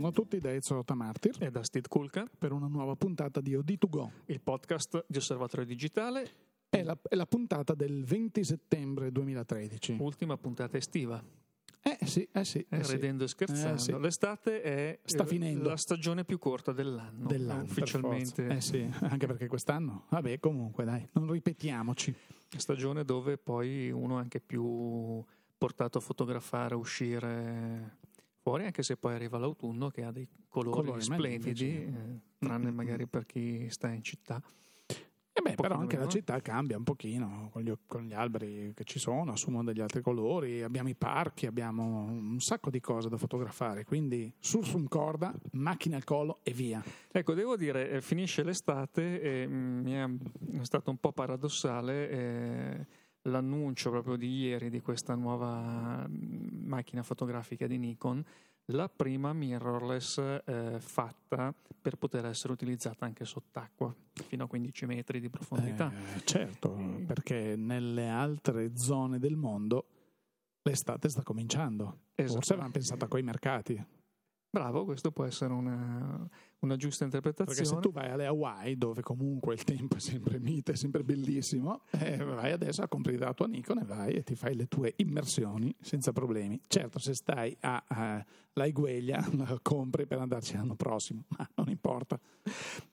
Buongiorno a tutti da Ezio Rotamartir e da Steve Kulka per una nuova puntata di OD2Go, il podcast di Osservatorio Digitale. È la, è la puntata del 20 settembre 2013. Ultima puntata estiva. Eh sì, eh sì. Eh, eh sì. e scherzando. Eh sì. L'estate è Sta finendo. la stagione più corta dell'anno. Dell'anno, ufficialmente. Eh sì, anche perché quest'anno, vabbè, comunque dai, non ripetiamoci. Stagione dove poi uno è anche più portato a fotografare, uscire fuori, anche se poi arriva l'autunno che ha dei colori, Colori splendidi, eh, tranne magari per chi sta in città. E beh, però anche la meno. città cambia un pochino con gli, con gli alberi che ci sono, assumono degli altri colori, abbiamo i parchi, abbiamo un sacco di cose da fotografare, quindi surf in corda, macchina al collo e via. Ecco, devo dire, eh, finisce l'estate e mm, mi è è stato un po' paradossale eh, l'annuncio proprio di ieri di questa nuova mm, macchina fotografica di Nikon, la prima mirrorless eh, fatta per poter essere utilizzata anche sott'acqua, fino a 15 metri di profondità. Eh, certo, perché nelle altre zone del mondo l'estate sta cominciando. Esatto. Forse avranno pensato a quei mercati. Bravo, questo può essere una, una giusta Perché interpretazione. se tu vai alle Hawaii, dove comunque il tempo è sempre mite, è sempre bellissimo, eh, vai adesso a comprare la tua Nikon e vai e ti fai le tue immersioni senza problemi. Certo, se stai a, a La Igueglia, la compri per andarci l'anno prossimo, ma non importa.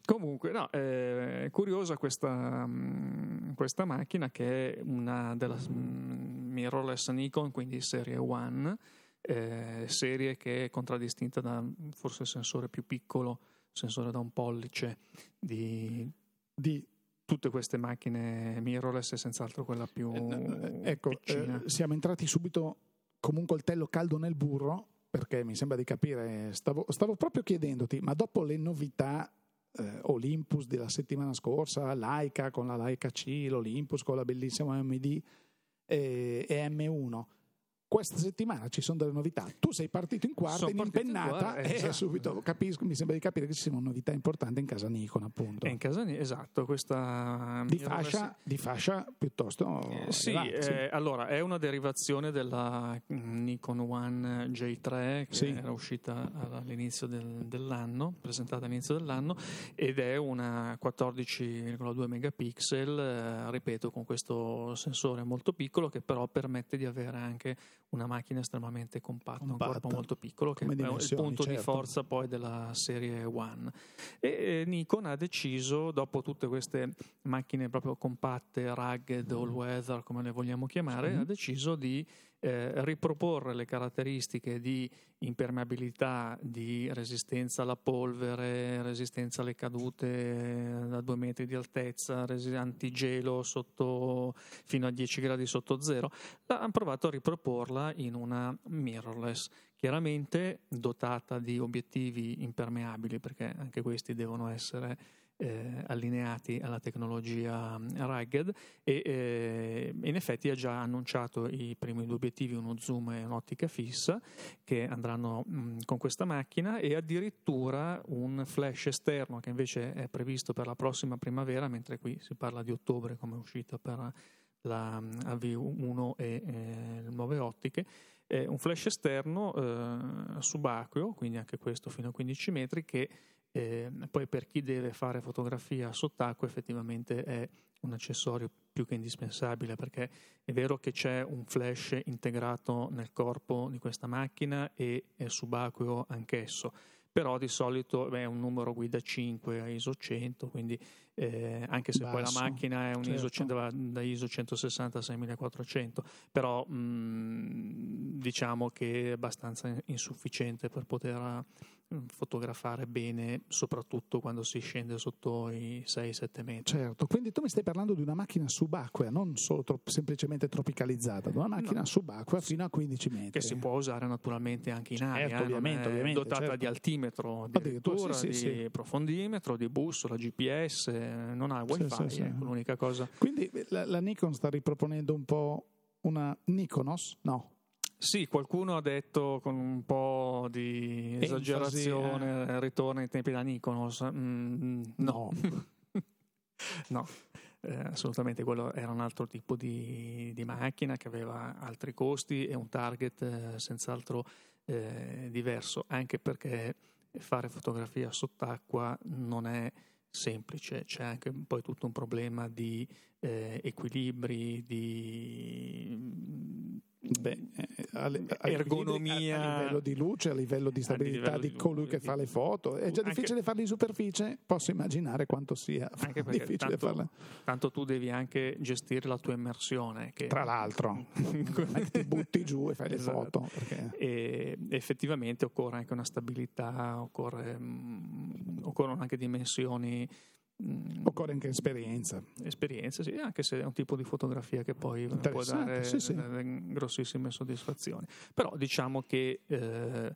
Comunque, no, eh, è curiosa questa, mm, questa macchina che è una della mm, mirrorless Nikon, quindi serie One, eh, serie che è contraddistinta da forse il sensore più piccolo, sensore da un pollice di Di, tutte queste macchine mirrorless è senz'altro quella più eh, ecco, piccina. eh, siamo entrati subito come un coltello caldo nel burro, perché mi sembra di capire, stavo, stavo proprio chiedendoti, ma dopo le novità eh, Olympus della settimana scorsa, Leica con la Leica C, l'Olympus con la bellissima MD eh, e M1. Questa settimana ci sono delle novità. Tu sei partito in quarta, Sono in partito in impennata, quarta, e esatto. subito capisco, mi sembra di capire che ci siano novità importanti in casa Nikon, appunto. È in casa mia, esatto, questa Di mirrorless- fascia, di fascia piuttosto. Eh, sì. eh, allora è una derivazione della mm, Nikon One J3 che Sì. era uscita all'inizio del- dell'anno, presentata all'inizio dell'anno, ed è una 14,2 megapixel, eh, ripeto, con questo sensore molto piccolo che però permette di avere anche una macchina estremamente compatta, un Compatta. corpo molto piccolo, che è il punto di certo. forza poi della serie One. E Nikon ha deciso, dopo tutte queste macchine proprio compatte, rugged, all weather, come le vogliamo chiamare, Sì. ha deciso di eh, riproporre le caratteristiche di impermeabilità, di resistenza alla polvere, resistenza alle cadute eh, da due metri di altezza, resi- antigelo sotto, fino a 10 gradi sotto zero. Hanno provato a riproporla in una mirrorless, chiaramente dotata di obiettivi impermeabili, perché anche questi devono essere eh, allineati alla tecnologia mm, rugged e eh, in effetti ha già annunciato i primi due obiettivi, uno zoom e un'ottica fissa che andranno mh, con questa macchina e addirittura un flash esterno che invece è previsto per la prossima primavera, mentre qui si parla di ottobre come uscita per la mm, AV1 e eh, le nuove ottiche. Eh, un flash esterno eh, subacqueo, quindi anche questo fino a 15 metri, che eh, poi per chi deve fare fotografia sott'acqua effettivamente è un accessorio più che indispensabile perché è vero che c'è un flash integrato nel corpo di questa macchina e è subacqueo anch'esso però di solito beh, è un numero guida 5 a ISO 100 quindi eh, anche se poi la Basso, macchina è un ISO, certo. 100 va da ISO 160 a 6400 però mh, diciamo che è abbastanza insufficiente per poter fotografare bene soprattutto quando si scende sotto i 6-7 metri Certo, quindi tu mi stai parlando di una macchina subacquea, non solo tro- semplicemente tropicalizzata, di una macchina No. subacquea fino a 15 metri. che si può usare naturalmente anche in Certo, aria, eh, ovviamente, ovviamente, dotata certo. di altimetro Addirittura, addirittura, sì, sì, di sì. profondimetro, di bussola, GPS, eh, non ha wifi, sì, sì. ecco, l'unica cosa. Quindi la, la Nikon sta riproponendo un po' una Nikonos? No. Sì, qualcuno ha detto con un po' di Enfasi, esagerazione, eh. ritorna ai tempi da Nikonos. Mm, no, no. Eh, assolutamente quello era un altro tipo di, di macchina che aveva altri costi e un target eh, senz'altro eh, diverso, anche perché fare fotografia sott'acqua non è semplice, c'è anche poi tutto un problema di eh, equilibri, di Beh, eh, ergonomia a, a, livello di luce, a livello di stabilità di, di, colui di, che fa le foto. È già difficile anche, farle in superficie, posso immaginare quanto sia difficile tanto, farle. Tanto tu devi anche gestire la tua immersione. Che... Tra l'altro, ti butti giù e fai esatto. le foto. Perché... E effettivamente occorre anche una stabilità, occorre, mh, occorrono anche dimensioni Mm. Occorre anche esperienza. Esperienza, sì, anche se è un tipo di fotografia che poi può dare sì, sì. grossissime soddisfazioni. Però diciamo che eh,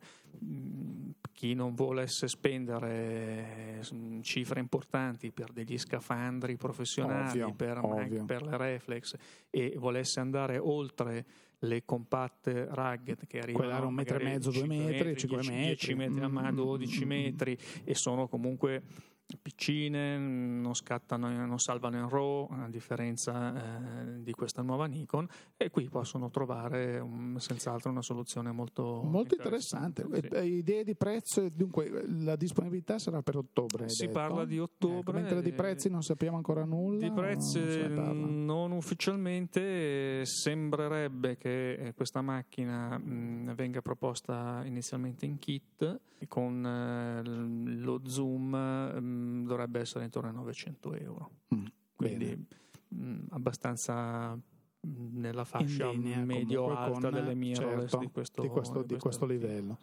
chi non volesse spendere mm, cifre importanti per degli scafandri professionali, ovvio, per, ovvio. per le reflex e volesse andare oltre le compatte rugged che arrivano Quella un metro e mezzo, due metri, 5 metri, 10 metri, 10 metri, 12 metri e sono comunque piccine, non scattano, non salvano in RAW, a differenza eh, di questa nuova Nikon, e qui possono trovare un, senz'altro una soluzione molto, molto interessante. interessante. Sì. Idee di prezzo, dunque la disponibilità sarà per ottobre. Si detto. parla di ottobre. Ecco, mentre di prezzi non sappiamo ancora nulla. Di prezzi non, non ufficialmente, sembrerebbe che eh, questa macchina mh, venga proposta inizialmente in kit con eh, lo zoom. Mh, dovrebbe essere intorno ai 900 euro. Mm, Quindi mh, mm, abbastanza mm, nella fascia medio-alta delle mie certo, di questo, di questo, di questo livello.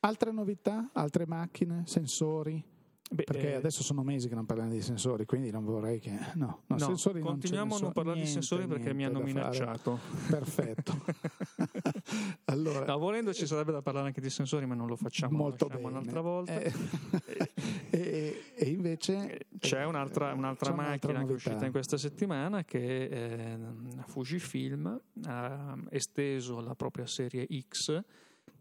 Altre novità, altre macchine, sensori? Beh, Perché eh, adesso sono mesi che non parliamo di sensori, quindi non vorrei che. No, no, no sensori continuiamo non a non parlare niente, di sensori perché mi hanno minacciato. Perfetto. allora, no, volendo ci sarebbe da parlare anche di sensori, ma non lo facciamo molto bene. un'altra volta. Eh, e, e, invece eh, c'è un'altra, un'altra c'è macchina un'altra che è uscita in questa settimana che eh, Fujifilm ha esteso la propria serie X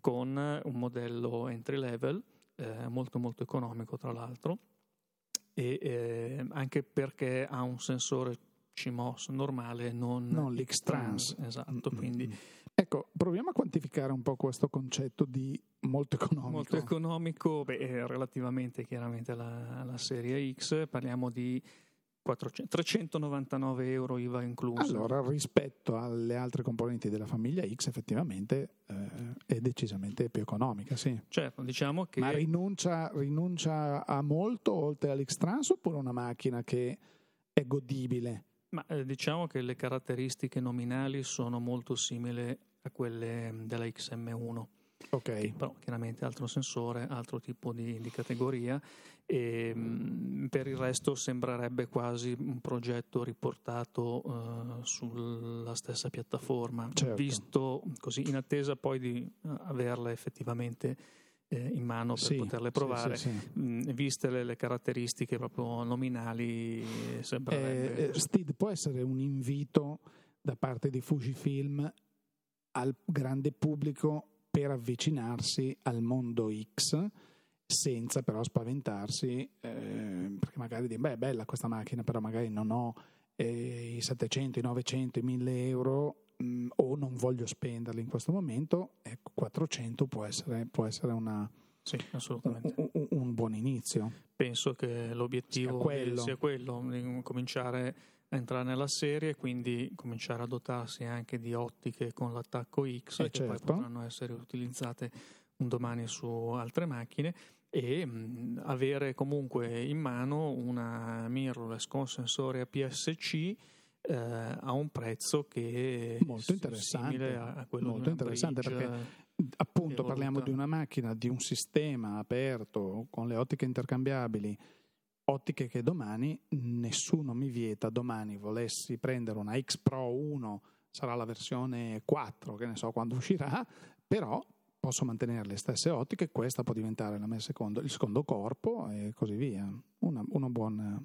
con un modello entry level eh, molto molto economico tra l'altro. E eh, anche perché ha un sensore CMOS normale non, non l'X-Trans esatto mm-hmm. quindi ecco proviamo a quantificare un po' questo concetto di molto economico. Molto economico beh, eh, relativamente chiaramente alla, alla serie X. Parliamo di 400, 399 euro IVA incluso. Allora, rispetto alle altre componenti della famiglia X, effettivamente eh, è decisamente più economica, sì. Certo, diciamo che... Ma rinuncia, rinuncia a molto oltre all'X-Trans oppure una macchina che è godibile? Ma eh, diciamo che le caratteristiche nominali sono molto simili a quelle della XM1 Ok. Però chiaramente altro sensore, altro tipo di, di categoria e mh, per il resto sembrerebbe quasi un progetto riportato uh, sulla stessa piattaforma, certo. visto così in attesa poi di uh, averle effettivamente eh, in mano per sì, poterle provare, sì, sì, mh, viste le, le, caratteristiche proprio nominali sembrerebbe... Eh, eh, Steve, può essere un invito da parte di Fujifilm al grande pubblico per avvicinarsi al mondo X senza però spaventarsi eh, perché magari dici beh è bella questa macchina però magari non ho eh, i 700, i 900, i 1000 euro mh, mm, o non voglio spenderli in questo momento ecco 400 può essere, può essere una, sì, assolutamente. Un, un, un, buon inizio penso che l'obiettivo sia quello, sia quello cominciare a entrare nella serie e quindi cominciare a dotarsi anche di ottiche con l'attacco X eh che certo. poi potranno essere utilizzate un domani su altre macchine e mh, avere comunque in mano una mirrorless con sensore APS-C eh, a un prezzo che molto è interessante, simile a, quello molto interessante perché appunto parliamo di una macchina, di un sistema aperto con le ottiche intercambiabili ottiche che domani nessuno mi vieta, domani volessi prendere una X Pro 1, sarà la versione 4, che ne so quando uscirà, però posso mantenere le stesse ottiche, questa può diventare secondo, il secondo corpo e così via. Una, una buona,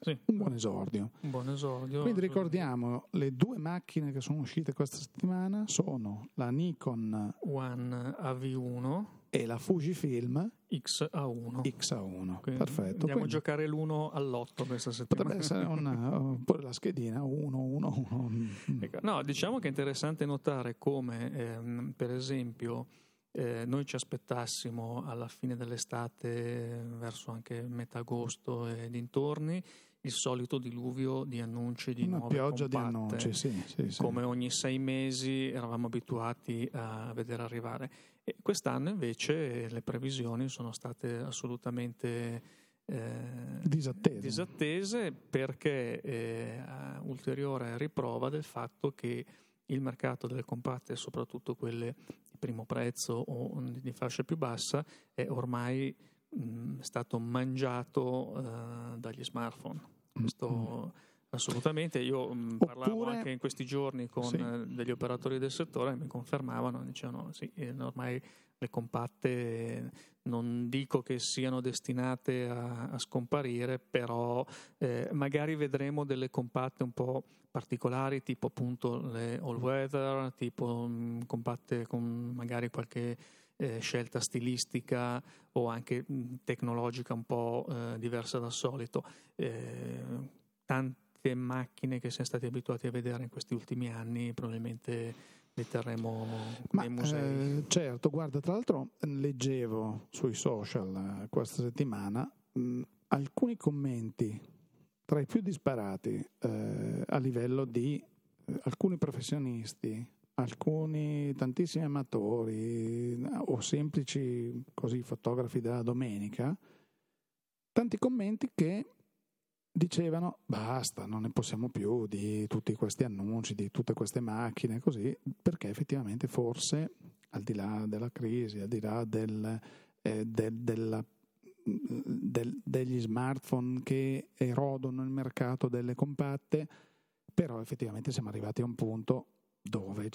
sì. un buon esordio. Un buon esordio. Quindi ricordiamo, le due macchine che sono uscite questa settimana sono la Nikon One AV1 e la Fujifilm XA1. XA1, Quindi perfetto. Andiamo Quindi, a giocare l'1 all'otto questa settimana. Potrebbe essere una, pure la schedina 1, 1, 1. No, diciamo che è interessante notare come, ehm, per esempio, eh, noi ci aspettassimo alla fine dell'estate, verso anche metà agosto e dintorni, il solito diluvio di annunci di Una nuove pioggia compatte. di annunci, sì, sì, sì. Come ogni sei mesi eravamo abituati a vedere arrivare. E quest'anno invece le previsioni sono state assolutamente eh, Disattese. disattese perché eh, ulteriore riprova del fatto che il mercato delle compatte, soprattutto quelle di primo prezzo o di fascia più bassa, è ormai mh, stato mangiato eh, dagli smartphone. Questo Mm. assolutamente. Io mh, parlavo Oppure- anche in questi giorni con Sì. eh, degli operatori del settore e mi confermavano, dicevano sì, eh, ormai le compatte non dico che siano destinate a, a scomparire, però eh, magari vedremo delle compatte un po' particolari, tipo appunto le all weather, tipo mh, compatte con magari qualche eh, scelta stilistica o anche mh, tecnologica un po' eh, diversa dal solito. Eh, tante macchine che siamo stati abituati a vedere in questi ultimi anni probabilmente le terremo Ma nei musei. eh, certo, guarda, tra l'altro leggevo sui social eh, questa settimana mh, alcuni commenti tra i più disparati eh, a livello di eh, alcuni professionisti, alcuni tantissimi amatori eh, o semplici così fotografi della domenica, tanti commenti che dicevano basta, non ne possiamo più di tutti questi annunci, di tutte queste macchine, così, perché effettivamente forse al di là della crisi, al di là del, eh, del- della- del- degli smartphone che erodono il mercato delle compatte, però effettivamente siamo arrivati a un punto dove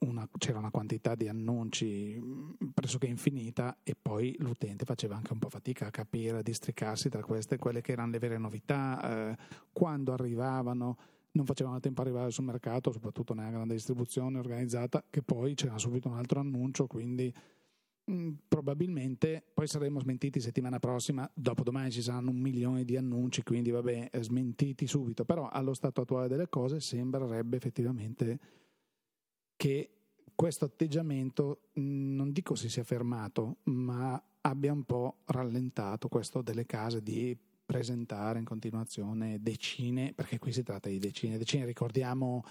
una, c'era una quantità di annunci mh, pressoché infinita e poi l'utente faceva anche un po' fatica a capire, a districarsi tra queste, quelle che erano le vere novità, eh, quando arrivavano, non facevano tempo a arrivare sul mercato, soprattutto nella grande distribuzione organizzata, che poi c'era subito un altro annuncio, quindi probabilmente poi saremo smentiti settimana prossima, dopodomani ci saranno un milione di annunci, quindi vabbè, eh, smentiti subito, però allo stato attuale delle cose sembrerebbe effettivamente che questo atteggiamento mh, non dico si sia fermato, ma abbia un po' rallentato questo delle case di presentare in continuazione decine, perché qui si tratta di decine, decine, ricordiamo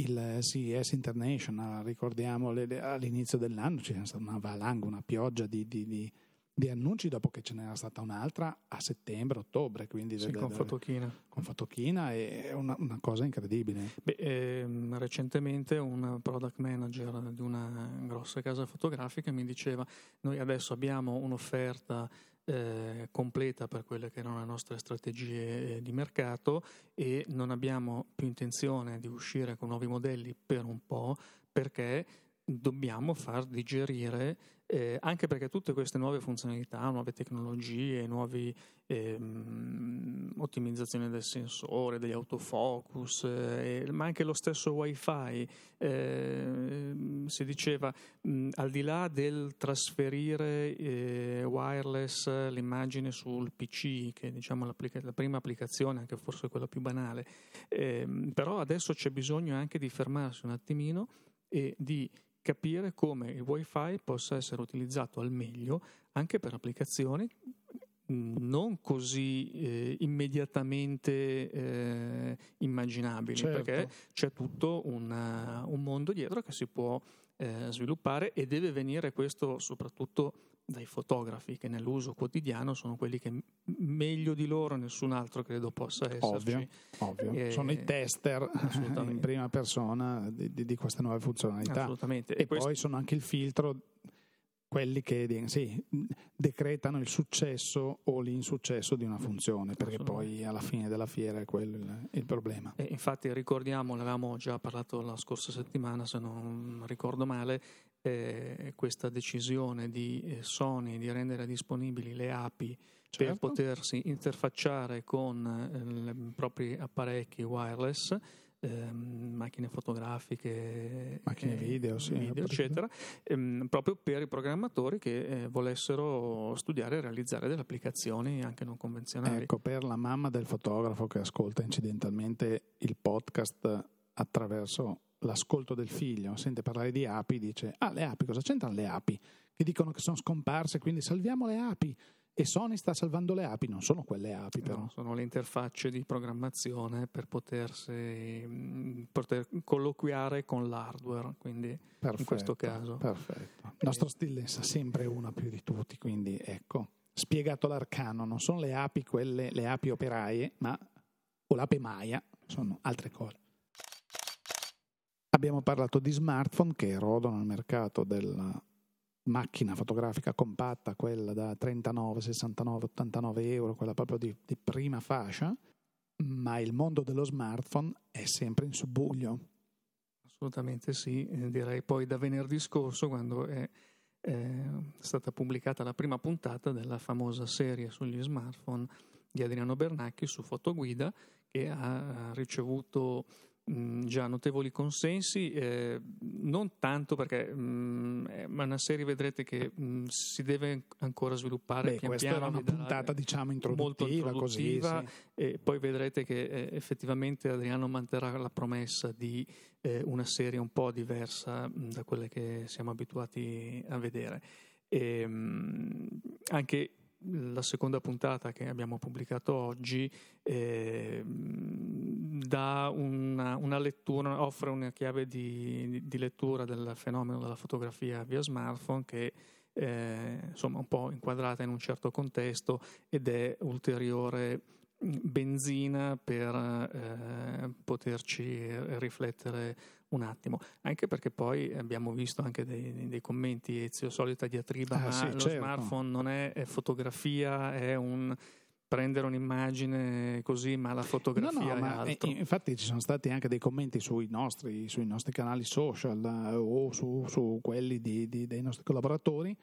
il CES International, ricordiamo le- le- all'inizio dell'anno c'era stata una valanga, una pioggia di, di- di- di annunci dopo che ce n'era stata un'altra a settembre, ottobre, quindi Sì, con fotochina. con fotochina è una, una cosa incredibile. Beh, ehm, recentemente un product manager di una grossa casa fotografica mi diceva noi adesso abbiamo un'offerta eh, completa per quelle che erano le nostre strategie eh, di mercato e non abbiamo più intenzione di uscire con nuovi modelli per un po' perché dobbiamo far digerire eh, anche perché tutte queste nuove funzionalità, nuove tecnologie, nuove ehm, ottimizzazioni del sensore, degli autofocus, eh, ma anche lo stesso wifi, eh, si diceva mh, al di là del trasferire eh, wireless l'immagine sul PC, che è diciamo la prima applicazione, anche forse quella più banale, ehm, però adesso c'è bisogno anche di fermarsi un attimino e di capire come il wifi possa essere utilizzato al meglio anche per applicazioni mh, non così eh, immediatamente eh, immaginabili, Certo. perché c'è tutto una- un mondo dietro che si può eh, sviluppare e deve venire questo soprattutto dai fotografi che nell'uso quotidiano sono quelli che meglio di loro nessun altro credo possa esserci. Ovvio, ovvio. Eh, Sono i tester in prima persona di, di- queste nuove funzionalità. Assolutamente. E questo- poi sono anche il filtro, quelli che sì, decretano il successo o l'insuccesso di una funzione, perché poi alla fine della fiera è quello il, il problema. E infatti ricordiamo, l'avevamo già parlato la scorsa settimana, se non ricordo male, eh, questa decisione di eh, Sony di rendere disponibili le API per Certo. potersi interfacciare con eh, i propri apparecchi wireless, ehm, macchine fotografiche, Macchine eh, video, sì, video, eccetera, ehm, proprio per i programmatori che eh, volessero studiare e realizzare delle applicazioni anche non convenzionali. Ecco, per la mamma del fotografo che ascolta incidentalmente il podcast attraverso l'ascolto del figlio sente parlare di api, dice: Ah, le api, cosa c'entrano le api? Che dicono che sono scomparse, quindi salviamo le api. E Sony sta salvando le api, non sono quelle api, però. No, sono le interfacce di programmazione per potersi mm, poter colloquiare con l'hardware, quindi perfetto, in questo caso. Perfetto. Il nostro stile sa sempre una più di tutti, quindi ecco, spiegato l'arcano, non sono le api quelle, le api operaie, ma o l'ape maia, sono altre cose. Abbiamo parlato di smartphone che erodono il mercato della macchina fotografica compatta, quella da 39, 69, 89 euro, quella proprio di, di prima fascia, ma il mondo dello smartphone è sempre in subbuglio. Assolutamente sì, eh, direi poi da venerdì scorso quando è, è stata pubblicata la prima puntata della famosa serie sugli smartphone di Adriano Bernacchi su Fotoguida che ha ricevuto mh, già notevoli consensi, eh, non tanto perché mh, è una serie vedrete che mh, si deve ancora sviluppare Beh, pian questa piano. era una puntata diciamo introduttiva, molto introduttiva così, sì. e poi vedrete che eh, effettivamente Adriano manterrà la promessa di eh, una serie un po' diversa da quelle che siamo abituati a vedere. E, anche la seconda puntata che abbiamo pubblicato oggi eh, una, una, lettura, offre una chiave di, di, lettura del fenomeno della fotografia via smartphone che eh, insomma un po' inquadrata in un certo contesto ed è ulteriore benzina per eh, poterci riflettere un attimo, anche perché poi abbiamo visto anche dei, dei commenti Ezio solita diatriba, ah, ma sì, lo certo. smartphone non è, è, fotografia, è un prendere un'immagine così, ma la fotografia no, no, altro. Infatti ci sono stati anche dei commenti sui nostri, sui nostri canali social eh, o su, su quelli di, di, dei nostri collaboratori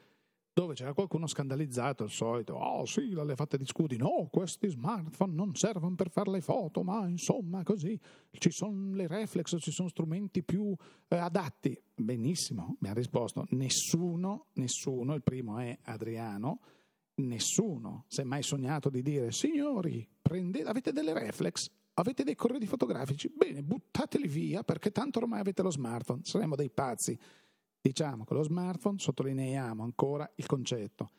dove c'era qualcuno scandalizzato, il solito, oh sì, le di scudi, no, questi smartphone non servono per fare le foto, ma insomma così, ci sono le reflex, ci sono strumenti più eh, adatti. Benissimo, mi ha risposto, nessuno, nessuno, il primo è Adriano, nessuno si è mai sognato di dire, signori, prendete, avete delle reflex, avete dei corredi fotografici, bene, buttateli via perché tanto ormai avete lo smartphone, saremo dei pazzi. Diciamo che lo smartphone, sottolineiamo ancora il concetto,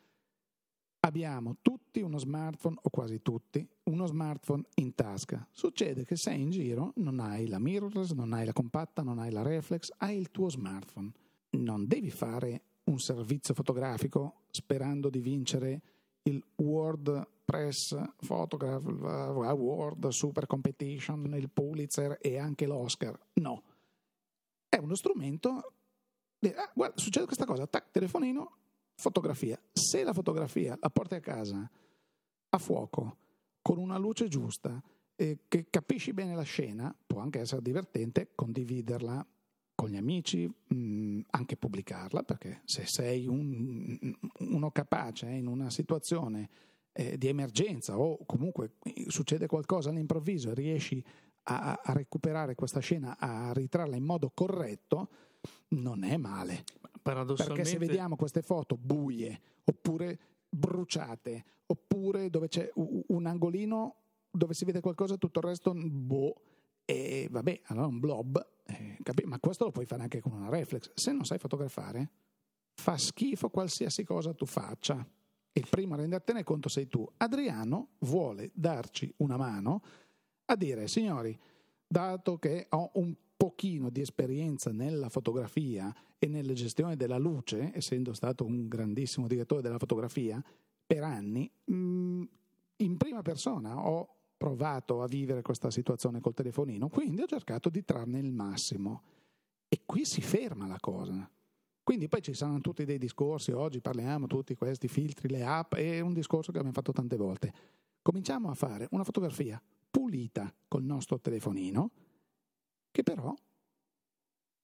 abbiamo tutti uno smartphone, o quasi tutti, uno smartphone in tasca. Succede che sei in giro, non hai la mirrorless, non hai la compatta, non hai la reflex, hai il tuo smartphone. Non devi fare un servizio fotografico sperando di vincere il World Press Photograph Award Super Competition, il Pulitzer e anche l'Oscar. No. È uno strumento Ah, guarda, succede questa cosa, tac, telefonino, fotografia. Se la fotografia la porti a casa a fuoco, con una luce giusta, eh, che capisci bene la scena, può anche essere divertente condividerla con gli amici, mh, mm, anche pubblicarla, perché se sei un, uno capace in una situazione eh, di emergenza o comunque succede qualcosa all'improvviso e riesci a, a recuperare questa scena, a ritrarla in modo corretto, non è male. Perché se vediamo queste foto buie, oppure bruciate, oppure dove c'è un angolino dove si vede qualcosa, tutto il resto, boh, e vabbè, allora un blob, eh, capi- ma questo lo puoi fare anche con una reflex. Se non sai fotografare, fa schifo qualsiasi cosa tu faccia. Il primo a rendertene conto sei tu. Adriano vuole darci una mano a dire, signori, dato che ho un pochino di esperienza nella fotografia e nella gestione della luce, essendo stato un grandissimo direttore della fotografia per anni, mm, in prima persona ho provato a vivere questa situazione col telefonino, quindi ho cercato di trarne il massimo. E qui si ferma la cosa. Quindi poi ci saranno tutti dei discorsi, oggi parliamo tutti questi filtri, le app, è un discorso che abbiamo fatto tante volte. Cominciamo a fare una fotografia pulita col nostro telefonino, che però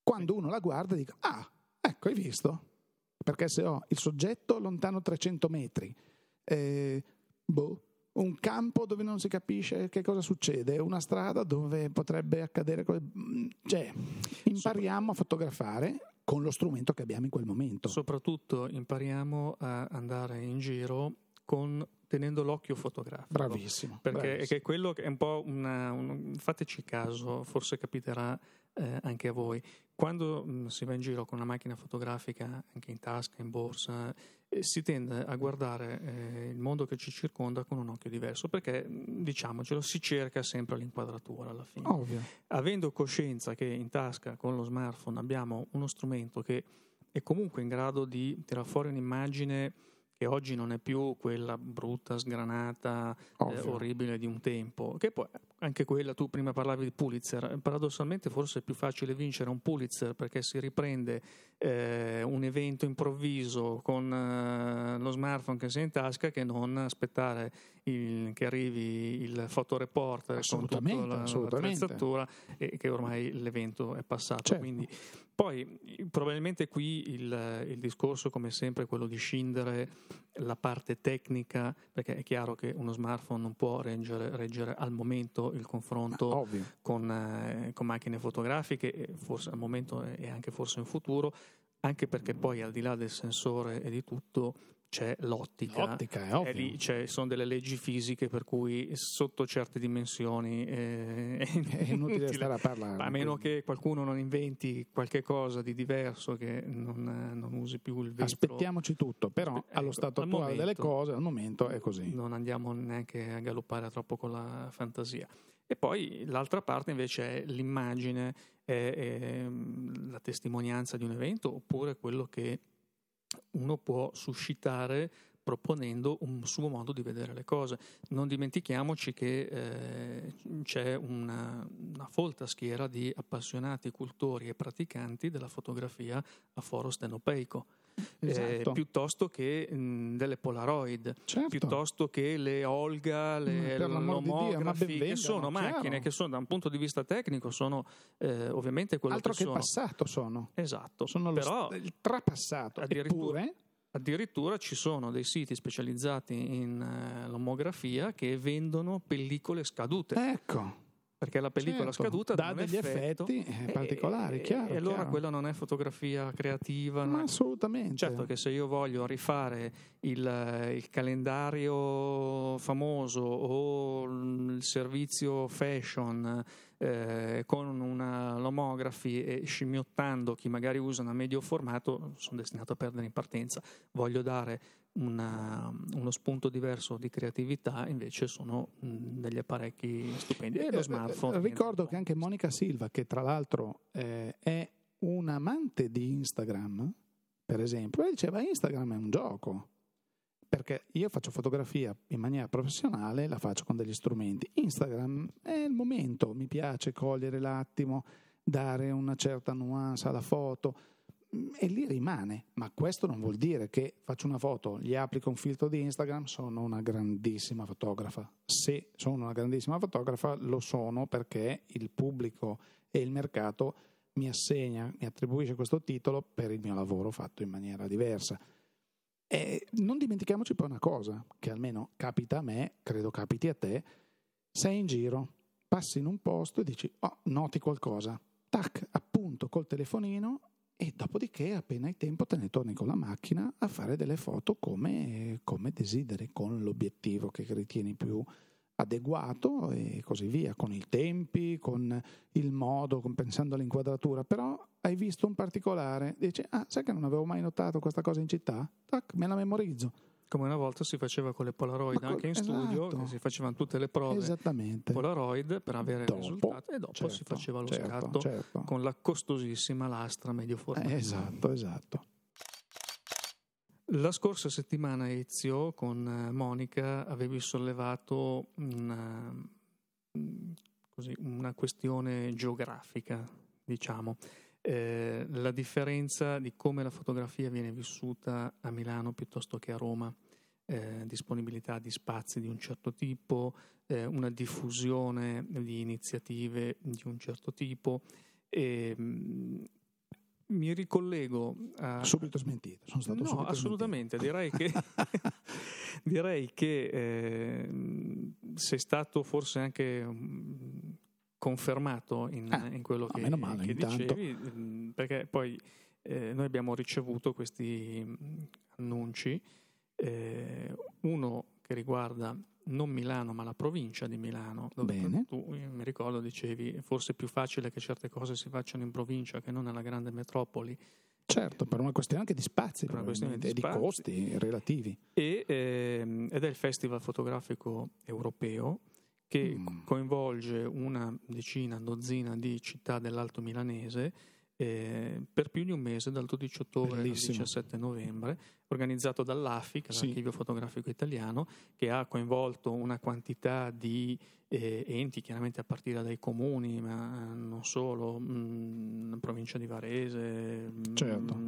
quando uno la guarda dica, ah, ecco, hai visto? Perché se ho il soggetto lontano 300 metri, eh, boh, un campo dove non si capisce che cosa succede, una strada dove potrebbe accadere... Mm, cioè, impariamo a fotografare con lo strumento che abbiamo in quel momento. Soprattutto impariamo a andare in giro con tenendo l'occhio fotografico. Bravissimo. Perché bravissimo. è quello che è un po' una, un, fateci caso, forse capiterà eh, anche a voi. Quando mh, si va in giro con una macchina fotografica, anche in tasca, in borsa, eh, si tende a guardare eh, il mondo che ci circonda con un occhio diverso, perché diciamocelo, si cerca sempre l'inquadratura alla fine. Ovvio. Avendo coscienza che in tasca con lo smartphone abbiamo uno strumento che è comunque in grado di tirar fuori un'immagine che oggi non è più quella brutta, sgranata, eh, orribile di un tempo, che poi anche quella, tu prima parlavi di Pulitzer, paradossalmente forse è più facile vincere un Pulitzer perché si riprende eh, un evento improvviso con eh, lo smartphone che si è in tasca che non aspettare il, che arrivi il fotoreporter con tutta la, l'attrezzatura e che ormai l'evento è passato. Certo. Quindi, poi probabilmente qui il, il, discorso come sempre è quello di scindere la parte tecnica perché è chiaro che uno smartphone non può reggere, reggere al momento il confronto con, eh, con, macchine fotografiche forse al momento e anche forse in futuro anche perché poi al di là del sensore e di tutto c'è l'ottica, l'ottica è lì ci sono delle leggi fisiche per cui sotto certe dimensioni eh, è, è inutile stare a parlare. A meno che qualcuno non inventi qualche cosa di diverso che non, non usi più il vetro. Aspettiamoci tutto, però Aspe- allo ecco, stato attuale momento, delle cose al momento è così. Non andiamo neanche a galoppare troppo con la fantasia. E poi l'altra parte invece è l'immagine, è, è la testimonianza di un evento oppure quello che uno può suscitare proponendo un suo modo di vedere le cose. Non dimentichiamoci che eh, c'è una, una, folta schiera di appassionati cultori e praticanti della fotografia a foro stenopeico. Eh, esatto. Eh, piuttosto che mh, delle Polaroid, certo. piuttosto che le Olga, le lomografi, Dio, che sono macchine chiaro. che sono da un punto di vista tecnico sono eh, ovviamente quello Altro che, che sono. passato sono. Esatto. Sono Però, il trapassato. Addirittura, Eppure, Addirittura ci sono dei siti specializzati in uh, lomografia che vendono pellicole scadute. Ecco. Perché la pellicola certo, scaduta dà degli effetti eh, particolari, e, chiaro. E allora chiaro. quella non è fotografia creativa. Ma assolutamente. Certo che se io voglio rifare il, il calendario famoso o il servizio fashion eh, con una lomografi e scimmiottando chi magari usa una medio formato, sono destinato a perdere in partenza. Voglio dare una, uno spunto diverso di creatività, invece sono mh, degli apparecchi stupendi. E lo eh, smartphone. Ricordo che anche Monica Silva, che tra l'altro eh, è un amante di Instagram, per esempio, lei diceva Instagram è un gioco perché io faccio fotografia in maniera professionale, la faccio con degli strumenti. Instagram è il momento, mi piace cogliere l'attimo, dare una certa nuance alla foto mm, e lì rimane, ma questo non vuol dire che faccio una foto, gli applico un filtro di Instagram, sono una grandissima fotografa. Se sono una grandissima fotografa, lo sono perché il pubblico e il mercato mi assegna, mi attribuisce questo titolo per il mio lavoro fatto in maniera diversa. E non dimentichiamoci poi una cosa, che almeno capita a me, credo capiti a te, sei in giro, passi in un posto e dici, oh, noti qualcosa, tac, appunto col telefonino e dopodiché appena hai tempo te ne torni con la macchina a fare delle foto come, come desideri, con l'obiettivo che ritieni più adeguato e così via, con i tempi, con il modo, con, pensando all'inquadratura, però hai visto un particolare, dici, ah, sai che non avevo mai notato questa cosa in città? Tac, me la memorizzo. Come una volta si faceva con le Polaroid con, anche in esatto. studio, si facevano tutte le prove Polaroid per avere dopo, il risultato e dopo certo, si faceva lo certo, scatto certo. con la costosissima lastra medio formato. Eh, esatto, esatto. La scorsa settimana, Ezio, con eh, Monica, avevi sollevato una, mm, così, una questione geografica, diciamo. Eh, la differenza di come la fotografia viene vissuta a Milano piuttosto che a Roma, eh, disponibilità di spazi di un certo tipo, eh, una diffusione di iniziative di un certo tipo. E, mm, mi ricollego a... Subito smentito, sono stato No, assolutamente, direi che, direi che eh, sei stato forse anche um, confermato in, ah, in quello che, male, che dicevi, mm, perché poi eh, noi abbiamo ricevuto questi mm, annunci, eh, uno che riguarda non Milano ma la provincia di Milano, Bene. tu mi ricordo dicevi forse è più facile che certe cose si facciano in provincia che non nella grande metropoli. Certo, per una questione anche di spazi, Per una questione di e di costi relativi. E, ehm, ed è il Festival fotografico europeo che Mm. coinvolge una decina, dozzina di città dell'Alto Milanese eh, per più di un mese, dal 12 ottobre Bellissimo. al 17 novembre, organizzato dall'AFI, che è Sì. l'Archivio Fotografico Italiano, che ha coinvolto una quantità di eh, enti, chiaramente a partire dai comuni, ma non solo, mh, provincia di Varese, mh, Certo.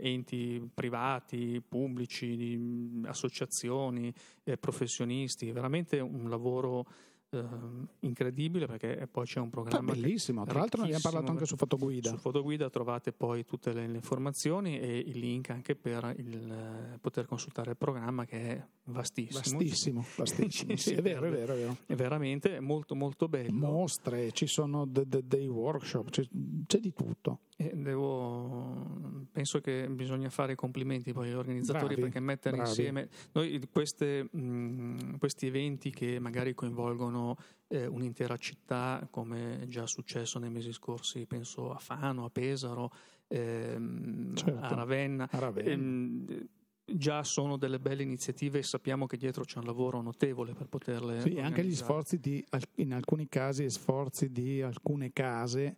enti privati, pubblici, mh, associazioni, eh, professionisti, veramente un lavoro ehm, incredibile perché poi c'è un È programma che- bellissimo, tra l'altro ne abbiamo parlato anche su Fotoguida. su Fotoguida trovate poi tutte le, le informazioni e il link anche per il, eh, poter consultare il programma che è vastissimo. Vastissimo, vastissimo. Sì, si è vero, è vero, è vero. È veramente molto molto bello. Mostre, ci sono de- de- dei workshop, c'è, c'è di tutto. Devo- penso che bisogna fare complimenti poi agli organizzatori Bravi, perché mettere bravi. insieme noi queste, mh, questi eventi che magari coinvolgono eh, un'intera città, come già successo nei mesi scorsi, penso a Fano, a Pesaro, ehm, Certo. a Ravenna. A Ravenna. ehm, già sono delle belle iniziative e sappiamo che dietro c'è un lavoro notevole per poterle Sì, anche gli sforzi di, in alcuni casi, sforzi di alcune case,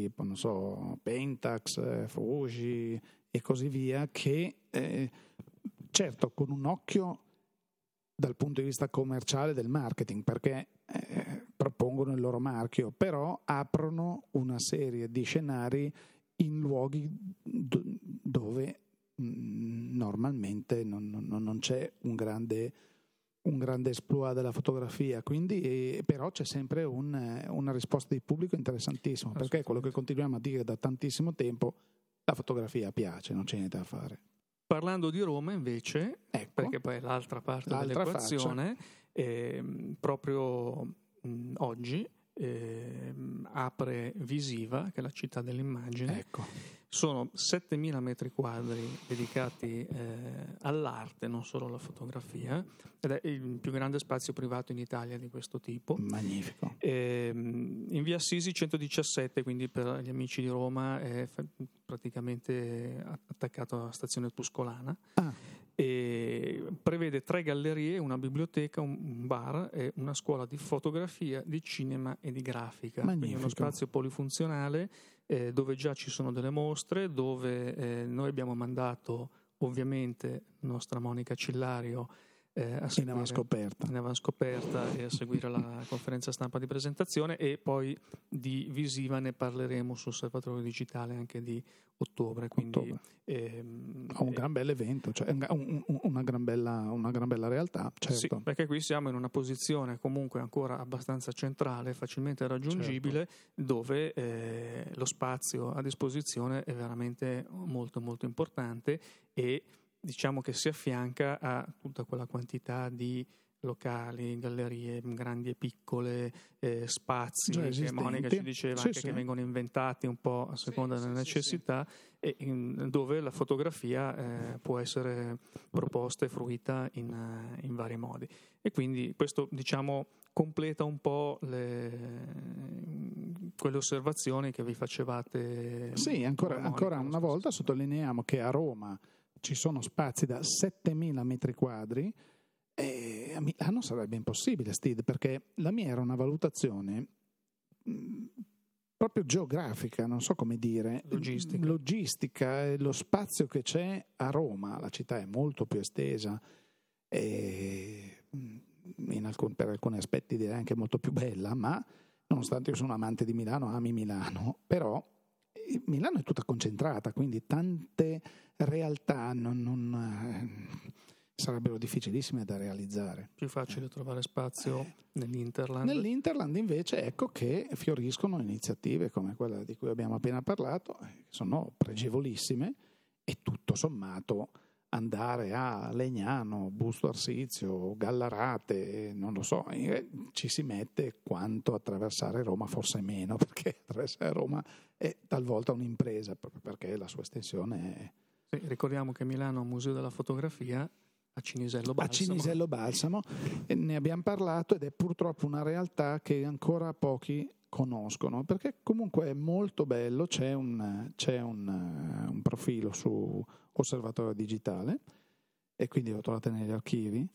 tipo, non so, Pentax, eh, Fuji e così via, che eh, certo con un occhio dal punto di vista commerciale del marketing, perché eh, propongono il loro marchio, però aprono una serie di scenari in luoghi do- dove mh, normalmente non, non- non c'è un grande un grande esploit della fotografia, quindi eh, però c'è sempre un, eh, una risposta di pubblico interessantissima, perché quello che continuiamo a dire da tantissimo tempo, la fotografia piace, non c'è niente da fare. Parlando di Roma invece, Ecco, perché poi è l'altra parte L'altra dell'equazione, ehm, proprio mh, oggi ehm, apre Visiva, che è la città dell'immagine. ecco, Sono 7000 metri quadri dedicati eh, all'arte, non solo alla fotografia, ed è il più grande spazio privato in Italia di questo tipo. magnifico. Ehm, in via Assisi 117, quindi per gli amici di Roma è praticamente attaccato alla stazione Tuscolana. Ah. E prevede tre gallerie, una biblioteca, un bar e una scuola di fotografia, di cinema e di grafica. Quindi Magnifico. uno spazio polifunzionale eh, dove già ci sono delle mostre, dove eh, noi abbiamo mandato ovviamente nostra Monica Cillario eh, In avanscoperta. in avanscoperta e a seguire la conferenza stampa di presentazione e poi di visiva ne parleremo su Osservatorio Digitale anche di ottobre. Quindi, Ottobre. ehm, un gran bel evento, cioè un- un- un- una, gran bella, una gran bella realtà, Sì, certo. perché qui siamo in una posizione comunque ancora abbastanza centrale, facilmente raggiungibile, Certo. dove eh, lo spazio a disposizione è veramente molto molto importante e diciamo che si affianca a tutta quella quantità di locali, gallerie grandi e piccole, eh, spazi Già che. Monica ci diceva Sì, anche sì. che vengono inventati un po' a seconda sì, delle sì, necessità e in- dove la fotografia eh, può essere proposta e fruita in, eh, in vari modi. E quindi questo diciamo completa un po' le- quelle osservazioni che vi facevate. Sì, ancora, ancora una volta sottolineiamo che a Roma ci sono spazi da 7000 metri quadri e a Milano sarebbe impossibile, Steve, perché la mia era una valutazione mh, proprio geografica, non so come dire, Logistica. logistica, lo spazio che c'è a Roma, la città è molto più estesa e in alcun- per alcuni aspetti direi anche molto più bella, ma nonostante io sono amante di Milano, ami Milano, però Milano è tutta concentrata, quindi tante realtà non, non, eh, sarebbero difficilissime da realizzare. Più facile trovare spazio nell'Interland. Nell'Interland invece ecco che fioriscono iniziative come quella di cui abbiamo appena parlato, eh, che sono pregevolissime e tutto sommato andare a Legnano, Busto Arsizio, Gallarate, non lo so, eh, ci si mette quanto attraversare Roma, forse meno, perché attraversare Roma è talvolta un'impresa, proprio perché la sua estensione è... Sì, ricordiamo che Milano è un museo della fotografia, a Cinisello Balsamo. a Cinisello Balsamo. E ne abbiamo parlato ed è purtroppo una realtà che ancora pochi conoscono, perché comunque è molto bello, c'è un, c'è un, un profilo su Osservatorio Digitale e quindi lo trovate negli archivi.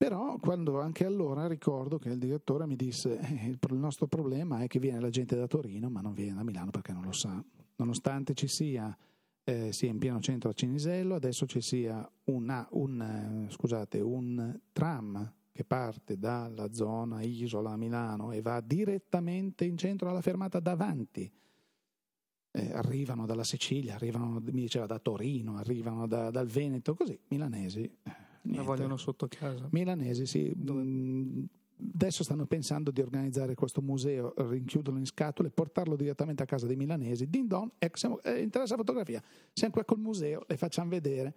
Però quando anche allora ricordo che il direttore mi disse eh, il nostro problema è che viene la gente da Torino ma non viene da Milano perché non lo sa. Nonostante ci sia eh, sia in pieno centro a Cinisello, adesso ci sia una, un, eh, scusate, un tram che parte dalla zona Isola a Milano e va direttamente in centro alla fermata davanti. Eh, arrivano dalla Sicilia, arrivano, mi diceva da Torino, arrivano da, dal Veneto, così, milanesi. Eh, La vogliono sotto casa. Milanesi, sì. Dove? Mm, Adesso stanno pensando di organizzare questo museo, rinchiuderlo in scatole e portarlo direttamente a casa dei milanesi. Din don, ecco, siamo, eh, interessa la fotografia. Siamo qua col museo, le facciamo vedere.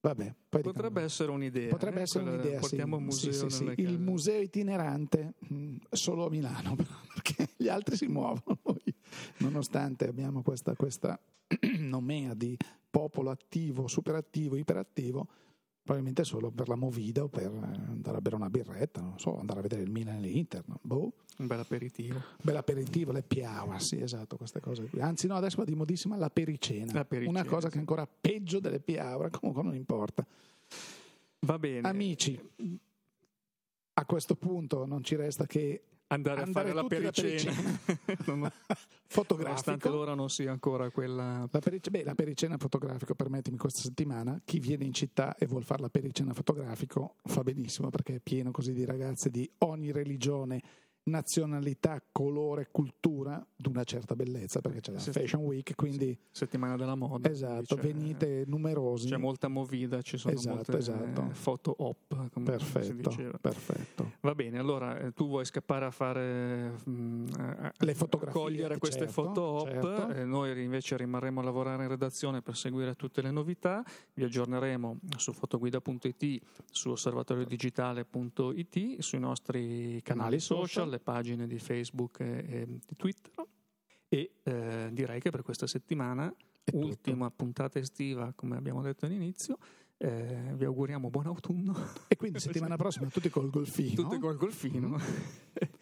Vabbè, potrebbe dicono, essere un'idea. Potrebbe eh? essere Quella, un'idea. Portiamo sì, museo sì, sì. Il museo itinerante mh, mm, solo a Milano, perché gli altri si muovono. Noi, nonostante abbiamo questa, questa nomea di popolo attivo, superattivo, iperattivo probabilmente solo per la movida o per andare a bere una birretta, non so, andare a vedere il Milan e l'Inter. Boh. Un bel aperitivo. Un bel aperitivo, le piava, sì, esatto, queste cose qui. Anzi, no, adesso va di modissima la pericena. La pericena una cosa sì. che è ancora peggio delle piave, comunque non importa. Va bene. Amici, a questo punto non ci resta che andare, andare a fare la pericena, non, fotografico. Nonostante l'ora non sia ancora quella. La, peric- beh, la pericena fotografico, permettimi, questa settimana chi viene in città e vuol fare la pericena fotografico fa benissimo perché è pieno così di ragazze di ogni religione nazionalità, colore, cultura di una certa bellezza, perché c'è la Sett- Fashion Week, quindi... Settimana della moda. Esatto, venite numerosi. C'è molta movida, ci sono esatto, molte esatto. foto op, come perfetto, si diceva. Perfetto. Va bene, allora eh, tu vuoi scappare a fare... A, Le fotografie. A cogliere queste certo, foto op, certo. eh, noi invece rimarremo a lavorare in redazione per seguire tutte le novità, vi aggiorneremo su fotoguida.it, su osservatoriodigitale.it, sui nostri canali, social, le pagine di Facebook e, e di Twitter. E eh, direi che per questa settimana, ultima puntata estiva, come abbiamo detto all'inizio, eh, vi auguriamo buon autunno. E quindi settimana prossima tutti col golfino. Tutti col golfino.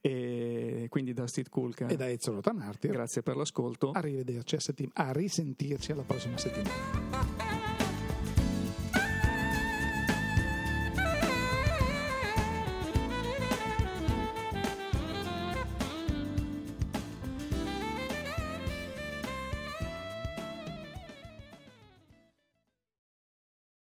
E quindi da Steve Kulka e da Ezio Rotamartir. Grazie per l'ascolto. Arrivederci a, settim- a risentirci alla prossima settimana.